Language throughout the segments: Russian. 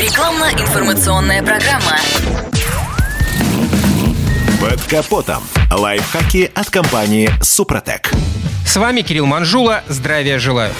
Рекламно-информационная программа. Под капотом. Лайфхаки от компании «Супротек». С вами Кирилл Манжула. Здравия желаю.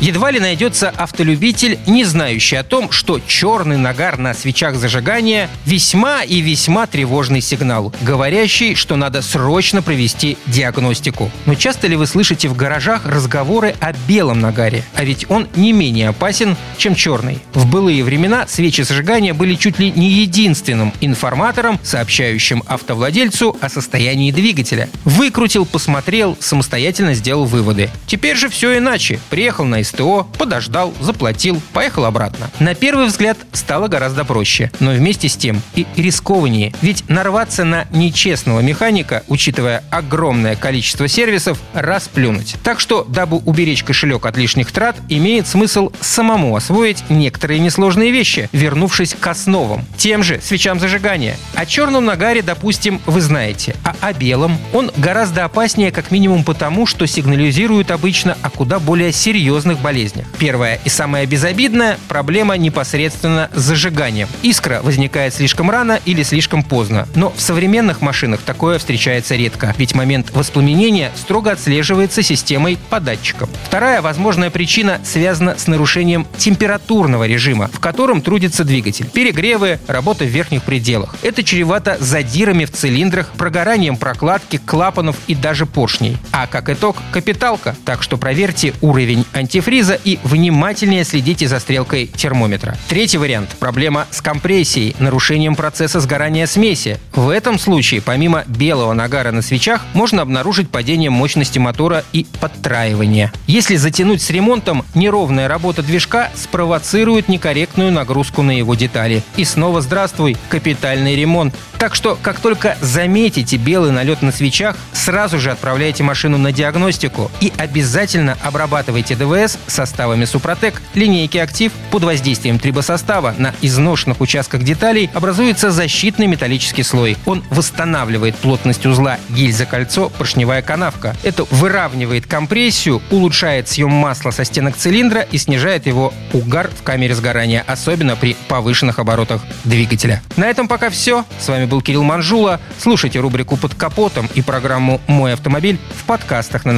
Едва ли найдется автолюбитель, не знающий о том, что черный нагар на свечах зажигания весьма и весьма тревожный сигнал, говорящий, что надо срочно провести диагностику. Но часто ли вы слышите в гаражах разговоры о белом нагаре? А ведь он не менее опасен, чем черный. В былые времена свечи зажигания были чуть ли не единственным информатором, сообщающим автовладельцу о состоянии двигателя. Выкрутил, посмотрел, самостоятельно сделал выводы. Теперь же все иначе. Приехал на СТО, подождал, заплатил, поехал обратно. На первый взгляд стало гораздо проще, но вместе с тем и рискованнее. Ведь нарваться на нечестного механика, учитывая огромное количество сервисов, расплюнуть. Так что, дабы уберечь кошелек от лишних трат, имеет смысл самому освоить некоторые несложные вещи, вернувшись к основам. Тем же свечам зажигания. О черном нагаре, допустим, вы знаете, а о белом он гораздо опаснее как минимум потому, что сигнализирует обычно о куда более серьезных болезнях. Первая и самая безобидная – проблема непосредственно с зажиганием. Искра возникает слишком рано или слишком поздно. Но в современных машинах такое встречается редко, ведь момент воспламенения строго отслеживается системой по датчикам. Вторая возможная причина связана с нарушением температурного режима, в котором трудится двигатель. Перегревы, работа в верхних пределах. Это чревато задирами в цилиндрах, прогоранием прокладки, клапанов и даже поршней. А как итог – капиталка. Так что проверьте уровень антифриз антифриза и внимательнее следите за стрелкой термометра. Третий вариант – проблема с компрессией, нарушением процесса сгорания смеси. В этом случае, помимо белого нагара на свечах, можно обнаружить падение мощности мотора и подтраивание. Если затянуть с ремонтом, неровная работа движка спровоцирует некорректную нагрузку на его детали. И снова здравствуй, капитальный ремонт. Так что, как только заметите белый налет на свечах, сразу же отправляйте машину на диагностику и обязательно обрабатывайте ДВС составами Супротек, линейки «Актив» под воздействием трибосостава на изношенных участках деталей образуется защитный металлический слой. Он восстанавливает плотность узла гильза-кольцо, поршневая канавка. Это выравнивает компрессию, улучшает съем масла со стенок цилиндра и снижает его угар в камере сгорания, особенно при повышенных оборотах двигателя. На этом пока все. С вами был Кирилл Манжула. Слушайте рубрику «Под капотом» и программу «Мой автомобиль» в подкастах на